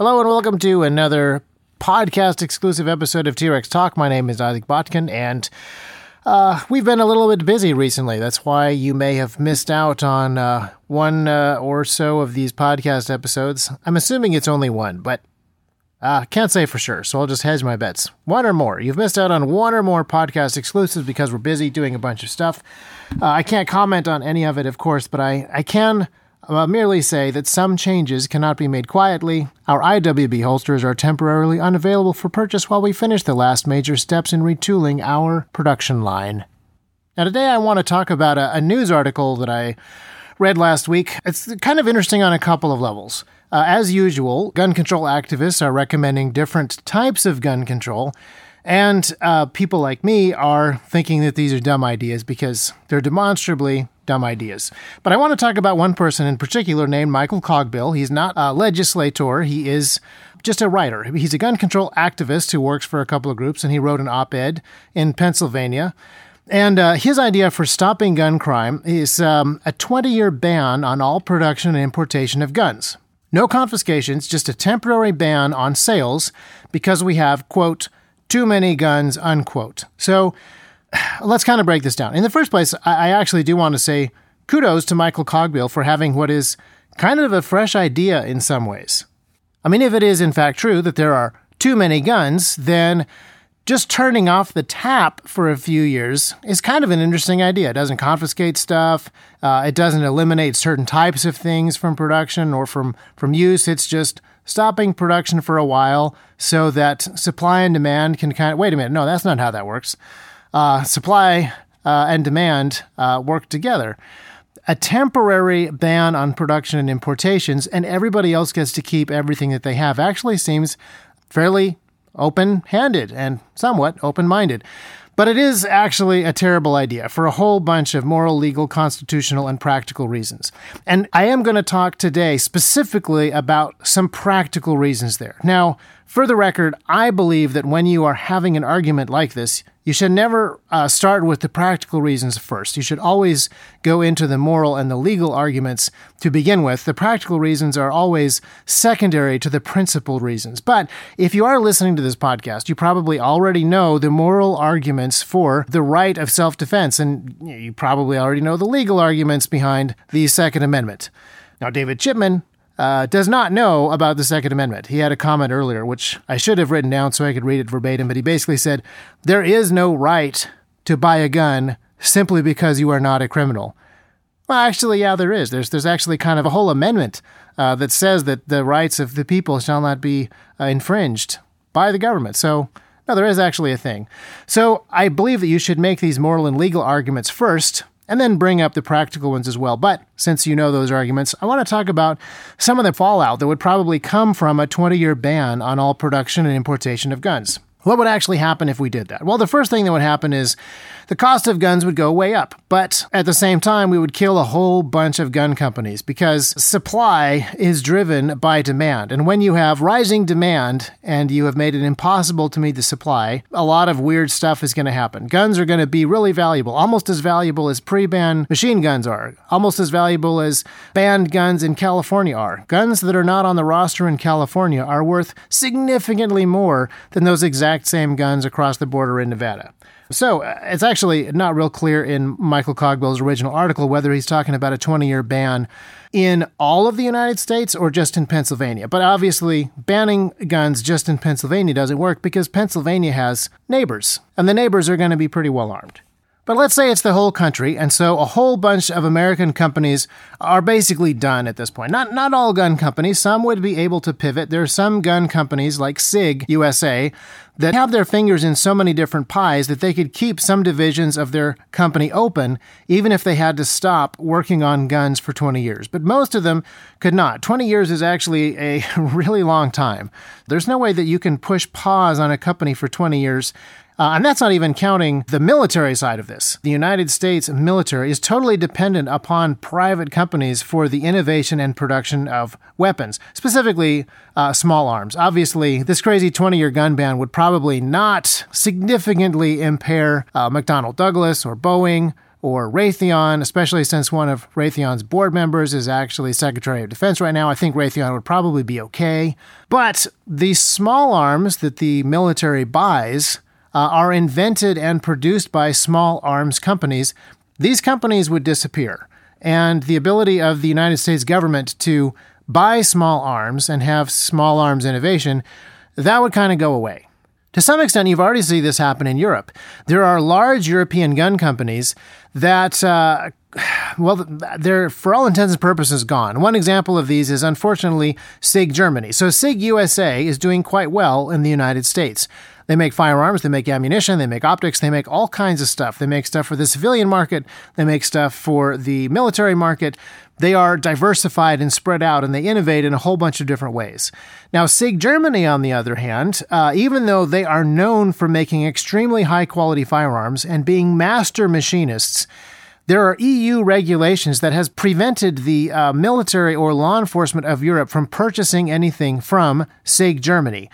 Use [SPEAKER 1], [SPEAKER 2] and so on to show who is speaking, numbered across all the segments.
[SPEAKER 1] Hello and welcome to another podcast exclusive episode of T Rex Talk. My name is Isaac Botkin, and uh, we've been a little bit busy recently. That's why you may have missed out on uh, one uh, or so of these podcast episodes. I'm assuming it's only one, but uh, can't say for sure, so I'll just hedge my bets. One or more. You've missed out on one or more podcast exclusives because we're busy doing a bunch of stuff. Uh, I can't comment on any of it, of course, but I, I can uh, merely say that some changes cannot be made quietly. Our IWB holsters are temporarily unavailable for purchase while we finish the last major steps in retooling our production line. Now, today I want to talk about a, a news article that I read last week. It's kind of interesting on a couple of levels. Uh, as usual, gun control activists are recommending different types of gun control. And uh, people like me are thinking that these are dumb ideas because they're demonstrably dumb ideas. But I want to talk about one person in particular named Michael Cogbill. He's not a legislator, he is just a writer. He's a gun control activist who works for a couple of groups, and he wrote an op ed in Pennsylvania. And uh, his idea for stopping gun crime is um, a 20 year ban on all production and importation of guns. No confiscations, just a temporary ban on sales because we have, quote, too many guns, unquote. So let's kind of break this down. In the first place, I actually do want to say kudos to Michael Cogbill for having what is kind of a fresh idea in some ways. I mean, if it is in fact true that there are too many guns, then just turning off the tap for a few years is kind of an interesting idea. It doesn't confiscate stuff. Uh, it doesn't eliminate certain types of things from production or from, from use. It's just stopping production for a while so that supply and demand can kind of wait a minute. No, that's not how that works. Uh, supply uh, and demand uh, work together. A temporary ban on production and importations, and everybody else gets to keep everything that they have, actually seems fairly open handed and somewhat open minded. But it is actually a terrible idea for a whole bunch of moral, legal, constitutional, and practical reasons. And I am going to talk today specifically about some practical reasons there. Now, for the record, I believe that when you are having an argument like this, you should never uh, start with the practical reasons first. You should always go into the moral and the legal arguments to begin with. The practical reasons are always secondary to the principled reasons. But if you are listening to this podcast, you probably already know the moral arguments for the right of self defense, and you probably already know the legal arguments behind the Second Amendment. Now, David Chipman uh, does not know about the Second Amendment. He had a comment earlier, which I should have written down so I could read it verbatim, but he basically said, There is no right to buy a gun simply because you are not a criminal. Well, actually, yeah, there is. There's, there's actually kind of a whole amendment uh, that says that the rights of the people shall not be uh, infringed by the government. So, no, there is actually a thing. So, I believe that you should make these moral and legal arguments first and then bring up the practical ones as well. But since you know those arguments, I want to talk about some of the fallout that would probably come from a 20 year ban on all production and importation of guns. What would actually happen if we did that? Well, the first thing that would happen is the cost of guns would go way up. But at the same time, we would kill a whole bunch of gun companies because supply is driven by demand. And when you have rising demand and you have made it impossible to meet the supply, a lot of weird stuff is going to happen. Guns are going to be really valuable, almost as valuable as pre ban machine guns are, almost as valuable as banned guns in California are. Guns that are not on the roster in California are worth significantly more than those exact same guns across the border in Nevada. So uh, it's actually not real clear in Michael Cogbill's original article whether he's talking about a 20 year ban in all of the United States or just in Pennsylvania. But obviously, banning guns just in Pennsylvania doesn't work because Pennsylvania has neighbors, and the neighbors are going to be pretty well armed. But let's say it's the whole country, and so a whole bunch of American companies are basically done at this point. Not not all gun companies, some would be able to pivot. There are some gun companies like SIG USA that have their fingers in so many different pies that they could keep some divisions of their company open even if they had to stop working on guns for 20 years. But most of them could not. 20 years is actually a really long time. There's no way that you can push pause on a company for 20 years uh, and that's not even counting the military side of this. The United States military is totally dependent upon private companies for the innovation and production of weapons, specifically uh, small arms. Obviously, this crazy 20 year gun ban would probably not significantly impair uh, McDonnell Douglas or Boeing or Raytheon, especially since one of Raytheon's board members is actually Secretary of Defense right now. I think Raytheon would probably be okay. But the small arms that the military buys uh, are invented and produced by small arms companies. These companies would disappear. And the ability of the United States government to buy small arms and have small arms innovation, that would kind of go away. To some extent, you've already seen this happen in Europe. There are large European gun companies that, uh, well, they're for all intents and purposes gone. One example of these is unfortunately SIG Germany. So SIG USA is doing quite well in the United States. They make firearms, they make ammunition, they make optics, they make all kinds of stuff. They make stuff for the civilian market, they make stuff for the military market. They are diversified and spread out, and they innovate in a whole bunch of different ways. Now, SIG Germany, on the other hand, uh, even though they are known for making extremely high quality firearms and being master machinists, there are EU regulations that has prevented the uh, military or law enforcement of Europe from purchasing anything from SIG Germany.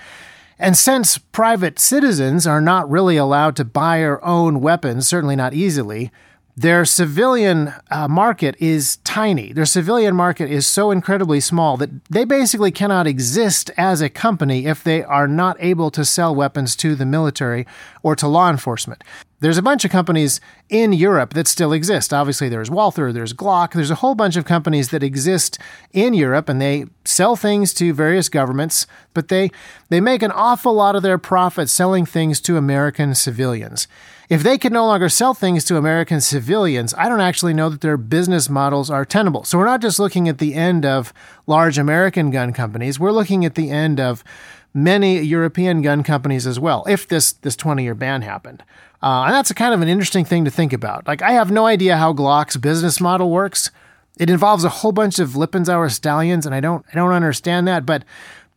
[SPEAKER 1] And since private citizens are not really allowed to buy or own weapons, certainly not easily, their civilian uh, market is tiny. Their civilian market is so incredibly small that they basically cannot exist as a company if they are not able to sell weapons to the military or to law enforcement. There's a bunch of companies in Europe that still exist. Obviously, there's Walther, there's Glock, there's a whole bunch of companies that exist in Europe and they sell things to various governments, but they, they make an awful lot of their profit selling things to American civilians. If they can no longer sell things to American civilians, I don't actually know that their business models are tenable. So we're not just looking at the end of large American gun companies, we're looking at the end of many European gun companies as well, if this, this 20 year ban happened. Uh, and that's a kind of an interesting thing to think about. Like, I have no idea how Glock's business model works. It involves a whole bunch of Lipizzaner stallions, and I don't, I don't understand that. But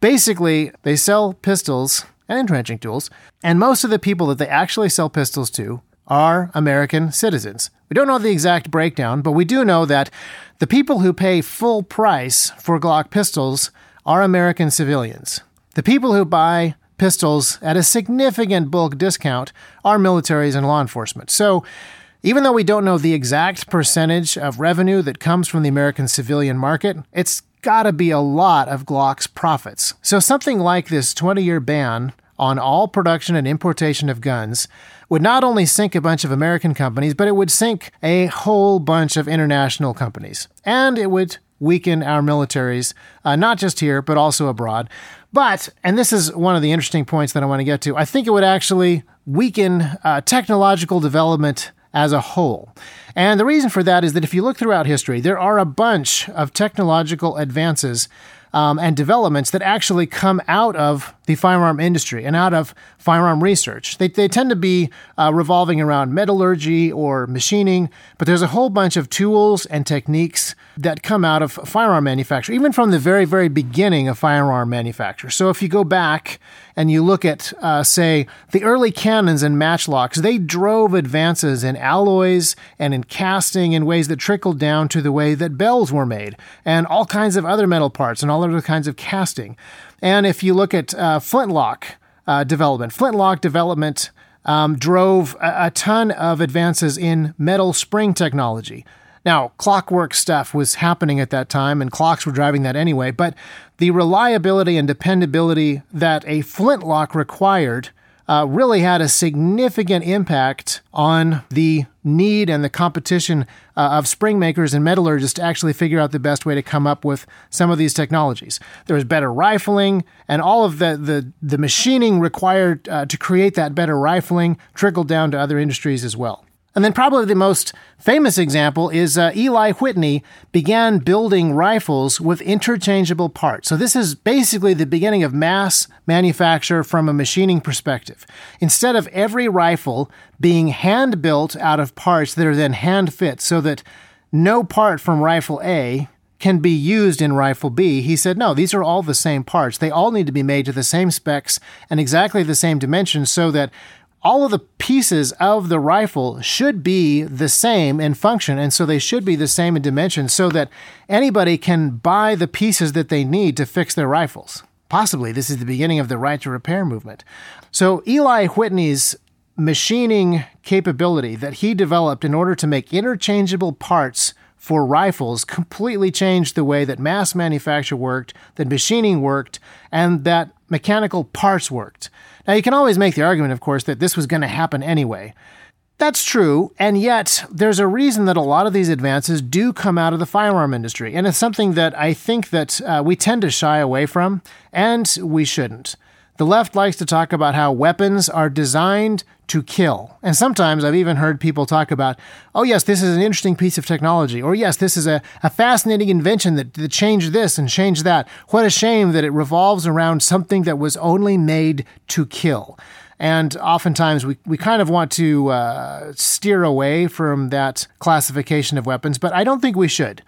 [SPEAKER 1] basically, they sell pistols and entrenching tools, and most of the people that they actually sell pistols to are American citizens. We don't know the exact breakdown, but we do know that the people who pay full price for Glock pistols are American civilians. The people who buy pistols at a significant bulk discount are militaries and law enforcement. So, even though we don't know the exact percentage of revenue that comes from the American civilian market, it's got to be a lot of Glock's profits. So, something like this 20 year ban on all production and importation of guns would not only sink a bunch of American companies, but it would sink a whole bunch of international companies. And it would weaken our militaries, uh, not just here, but also abroad. But, and this is one of the interesting points that I want to get to, I think it would actually weaken uh, technological development as a whole. And the reason for that is that if you look throughout history, there are a bunch of technological advances um, and developments that actually come out of the firearm industry and out of firearm research. They, they tend to be uh, revolving around metallurgy or machining, but there's a whole bunch of tools and techniques that come out of firearm manufacture, even from the very, very beginning of firearm manufacture. So if you go back and you look at, uh, say, the early cannons and matchlocks, they drove advances in alloys and in casting in ways that trickled down to the way that bells were made and all kinds of other metal parts and all other kinds of casting. And if you look at uh, flintlock uh, development, flintlock development um, drove a, a ton of advances in metal spring technology. Now, clockwork stuff was happening at that time, and clocks were driving that anyway, but the reliability and dependability that a flintlock required uh, really had a significant impact on the need and the competition uh, of spring makers and metallurgists to actually figure out the best way to come up with some of these technologies. There was better rifling, and all of the the, the machining required uh, to create that better rifling trickled down to other industries as well. And then, probably the most famous example is uh, Eli Whitney began building rifles with interchangeable parts. So, this is basically the beginning of mass manufacture from a machining perspective. Instead of every rifle being hand built out of parts that are then hand fit so that no part from rifle A can be used in rifle B, he said, no, these are all the same parts. They all need to be made to the same specs and exactly the same dimensions so that all of the pieces of the rifle should be the same in function, and so they should be the same in dimension so that anybody can buy the pieces that they need to fix their rifles. Possibly this is the beginning of the right to repair movement. So Eli Whitney's machining capability that he developed in order to make interchangeable parts for rifles completely changed the way that mass manufacture worked, that machining worked, and that mechanical parts worked. Now, you can always make the argument, of course, that this was going to happen anyway. That's true, and yet there's a reason that a lot of these advances do come out of the firearm industry, and it's something that I think that uh, we tend to shy away from, and we shouldn't. The left likes to talk about how weapons are designed to kill. And sometimes I've even heard people talk about, oh, yes, this is an interesting piece of technology, or yes, this is a, a fascinating invention that, that changed this and changed that. What a shame that it revolves around something that was only made to kill. And oftentimes we, we kind of want to uh, steer away from that classification of weapons, but I don't think we should.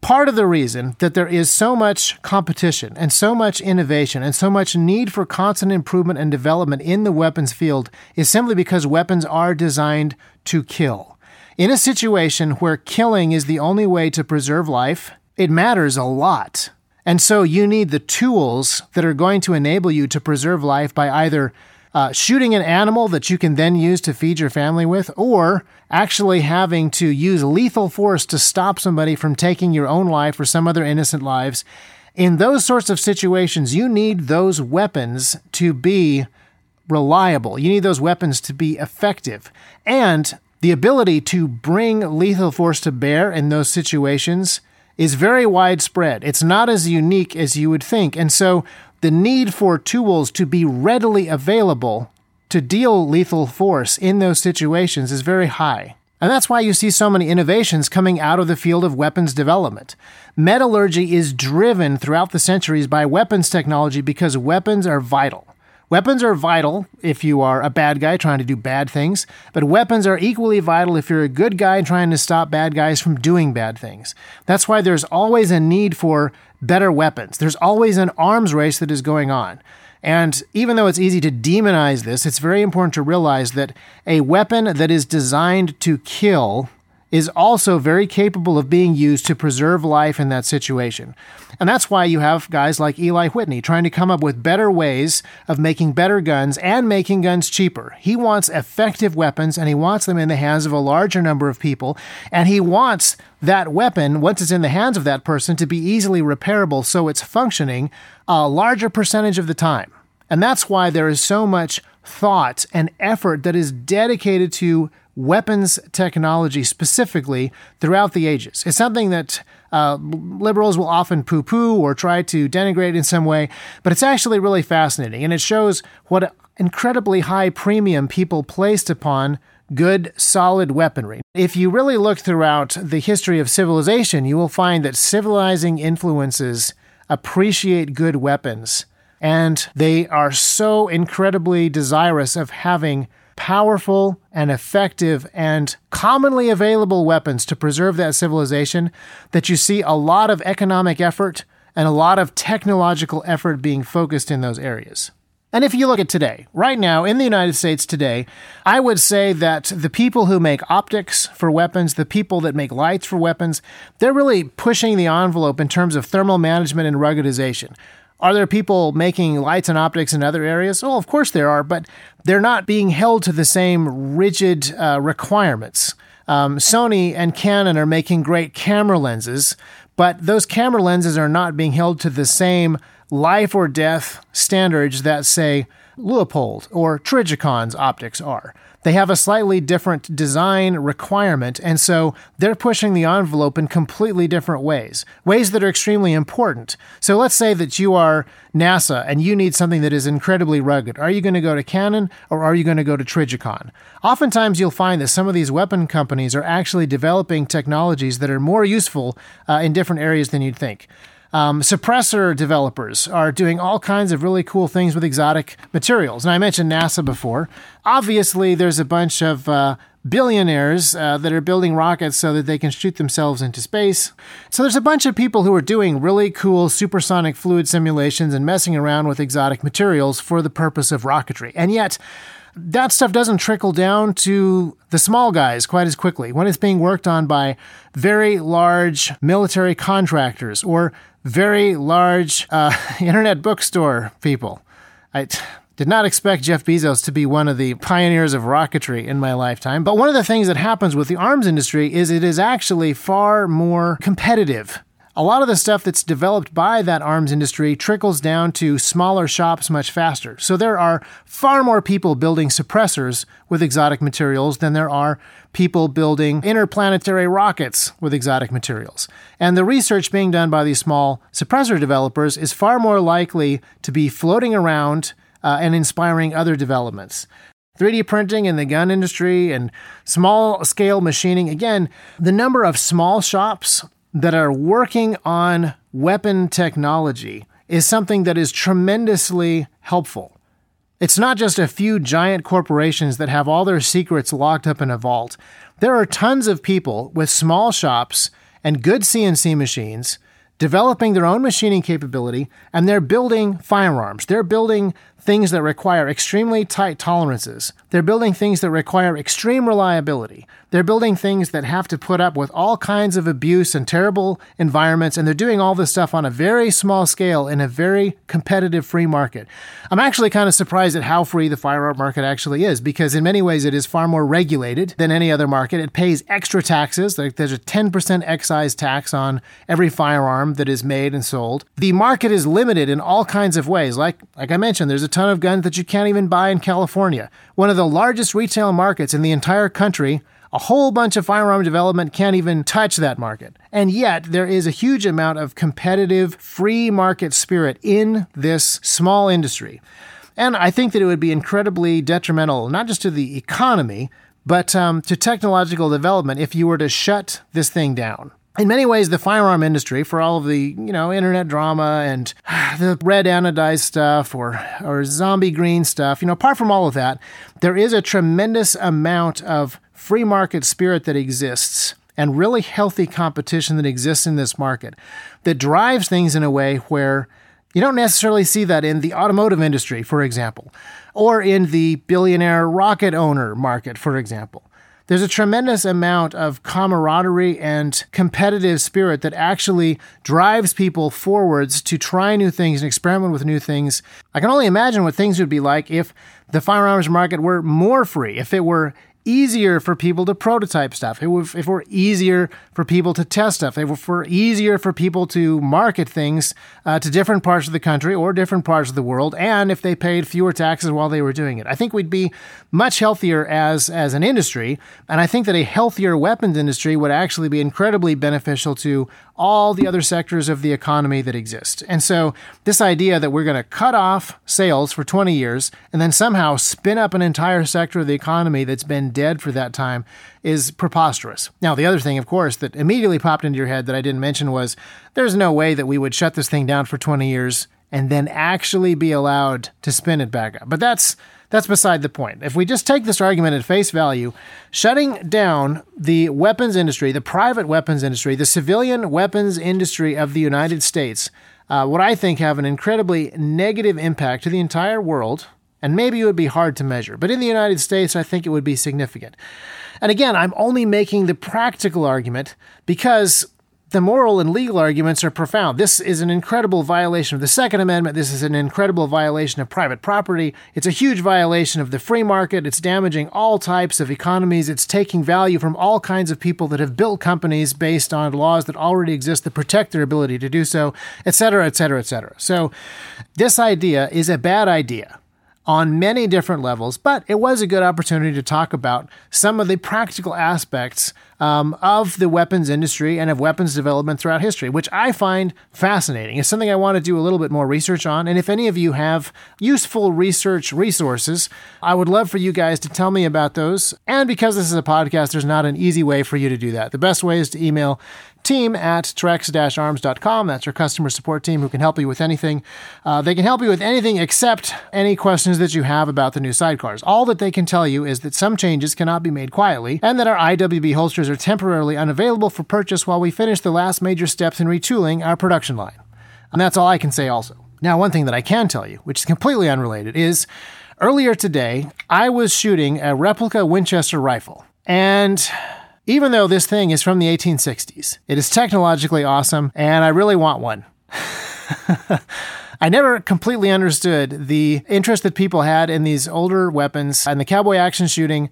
[SPEAKER 1] Part of the reason that there is so much competition and so much innovation and so much need for constant improvement and development in the weapons field is simply because weapons are designed to kill. In a situation where killing is the only way to preserve life, it matters a lot. And so you need the tools that are going to enable you to preserve life by either uh, shooting an animal that you can then use to feed your family with, or actually having to use lethal force to stop somebody from taking your own life or some other innocent lives. In those sorts of situations, you need those weapons to be reliable. You need those weapons to be effective. And the ability to bring lethal force to bear in those situations is very widespread. It's not as unique as you would think. And so the need for tools to be readily available to deal lethal force in those situations is very high. And that's why you see so many innovations coming out of the field of weapons development. Metallurgy is driven throughout the centuries by weapons technology because weapons are vital. Weapons are vital if you are a bad guy trying to do bad things, but weapons are equally vital if you're a good guy trying to stop bad guys from doing bad things. That's why there's always a need for better weapons. There's always an arms race that is going on. And even though it's easy to demonize this, it's very important to realize that a weapon that is designed to kill is also very capable of being used to preserve life in that situation. And that's why you have guys like Eli Whitney trying to come up with better ways of making better guns and making guns cheaper. He wants effective weapons and he wants them in the hands of a larger number of people. And he wants that weapon, once it's in the hands of that person, to be easily repairable so it's functioning a larger percentage of the time. And that's why there is so much thought and effort that is dedicated to weapons technology specifically throughout the ages. It's something that uh, liberals will often poo poo or try to denigrate in some way, but it's actually really fascinating and it shows what incredibly high premium people placed upon good, solid weaponry. If you really look throughout the history of civilization, you will find that civilizing influences appreciate good weapons and they are so incredibly desirous of having powerful and effective and commonly available weapons to preserve that civilization that you see a lot of economic effort and a lot of technological effort being focused in those areas. And if you look at today, right now in the United States today, I would say that the people who make optics for weapons, the people that make lights for weapons, they're really pushing the envelope in terms of thermal management and ruggedization. Are there people making lights and optics in other areas? Well, of course there are, but they're not being held to the same rigid uh, requirements. Um, Sony and Canon are making great camera lenses, but those camera lenses are not being held to the same life or death standards that, say, Leupold or Trijicon's optics are. They have a slightly different design requirement, and so they're pushing the envelope in completely different ways, ways that are extremely important. So let's say that you are NASA and you need something that is incredibly rugged. Are you going to go to Canon or are you going to go to Trijicon? Oftentimes, you'll find that some of these weapon companies are actually developing technologies that are more useful uh, in different areas than you'd think. Um, suppressor developers are doing all kinds of really cool things with exotic materials. And I mentioned NASA before. Obviously, there's a bunch of uh, billionaires uh, that are building rockets so that they can shoot themselves into space. So there's a bunch of people who are doing really cool supersonic fluid simulations and messing around with exotic materials for the purpose of rocketry. And yet, that stuff doesn't trickle down to the small guys quite as quickly when it's being worked on by very large military contractors or very large uh, internet bookstore people. I, did not expect Jeff Bezos to be one of the pioneers of rocketry in my lifetime. But one of the things that happens with the arms industry is it is actually far more competitive a lot of the stuff that's developed by that arms industry trickles down to smaller shops much faster. So there are far more people building suppressors with exotic materials than there are people building interplanetary rockets with exotic materials. And the research being done by these small suppressor developers is far more likely to be floating around uh, and inspiring other developments. 3D printing in the gun industry and small scale machining. Again, the number of small shops that are working on weapon technology is something that is tremendously helpful. It's not just a few giant corporations that have all their secrets locked up in a vault. There are tons of people with small shops and good CNC machines developing their own machining capability, and they're building firearms. They're building things that require extremely tight tolerances. They're building things that require extreme reliability. They're building things that have to put up with all kinds of abuse and terrible environments, and they're doing all this stuff on a very small scale in a very competitive free market. I'm actually kind of surprised at how free the firearm market actually is, because in many ways it is far more regulated than any other market. It pays extra taxes. There's a 10% excise tax on every firearm that is made and sold. The market is limited in all kinds of ways. Like like I mentioned, there's a ton of guns that you can't even buy in California, one of the largest retail markets in the entire country a whole bunch of firearm development can't even touch that market. And yet, there is a huge amount of competitive, free market spirit in this small industry. And I think that it would be incredibly detrimental, not just to the economy, but um, to technological development if you were to shut this thing down. In many ways, the firearm industry, for all of the you know internet drama and the red anodized stuff or or zombie green stuff, you know, apart from all of that, there is a tremendous amount of free market spirit that exists and really healthy competition that exists in this market that drives things in a way where you don't necessarily see that in the automotive industry, for example, or in the billionaire rocket owner market, for example. There's a tremendous amount of camaraderie and competitive spirit that actually drives people forwards to try new things and experiment with new things. I can only imagine what things would be like if the firearms market were more free, if it were easier for people to prototype stuff, if it were easier for people to test stuff, if it were easier for people to market things uh, to different parts of the country or different parts of the world, and if they paid fewer taxes while they were doing it. I think we'd be much healthier as, as an industry, and I think that a healthier weapons industry would actually be incredibly beneficial to all the other sectors of the economy that exist. And so, this idea that we're going to cut off sales for 20 years and then somehow spin up an entire sector of the economy that's been dead for that time is preposterous. Now, the other thing, of course, that immediately popped into your head that I didn't mention was there's no way that we would shut this thing down for 20 years and then actually be allowed to spin it back up. But that's that's beside the point. If we just take this argument at face value, shutting down the weapons industry, the private weapons industry, the civilian weapons industry of the United States, uh, what I think have an incredibly negative impact to the entire world, and maybe it would be hard to measure, but in the United States, I think it would be significant. And again, I'm only making the practical argument because the moral and legal arguments are profound. This is an incredible violation of the Second Amendment. This is an incredible violation of private property. It's a huge violation of the free market. It's damaging all types of economies. It's taking value from all kinds of people that have built companies based on laws that already exist that protect their ability to do so, et cetera, et cetera, et cetera. So, this idea is a bad idea on many different levels, but it was a good opportunity to talk about some of the practical aspects um, of the weapons industry and of weapons development throughout history, which I find fascinating. It's something I want to do a little bit more research on. And if any of you have useful research resources, I would love for you guys to tell me about those. And because this is a podcast, there's not an easy way for you to do that. The best way is to email team at trex-arms.com. That's our customer support team who can help you with anything. Uh, they can help you with anything except any questions that you have about the new sidecars. All that they can tell you is that some changes cannot be made quietly and that our IWB holsters are temporarily unavailable for purchase while we finish the last major steps in retooling our production line. And that's all I can say also. Now, one thing that I can tell you, which is completely unrelated, is earlier today, I was shooting a replica Winchester rifle. And even though this thing is from the 1860s, it is technologically awesome, and I really want one. I never completely understood the interest that people had in these older weapons and the cowboy action shooting.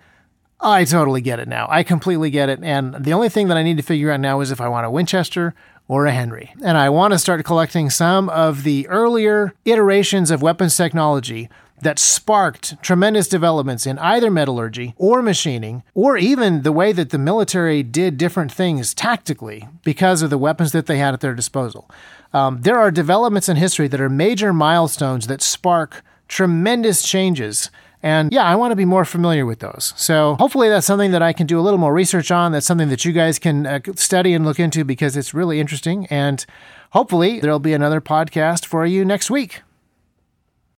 [SPEAKER 1] I totally get it now. I completely get it. And the only thing that I need to figure out now is if I want a Winchester or a Henry. And I want to start collecting some of the earlier iterations of weapons technology that sparked tremendous developments in either metallurgy or machining, or even the way that the military did different things tactically because of the weapons that they had at their disposal. Um, there are developments in history that are major milestones that spark tremendous changes. And yeah, I want to be more familiar with those. So hopefully that's something that I can do a little more research on. That's something that you guys can uh, study and look into because it's really interesting. And hopefully there'll be another podcast for you next week.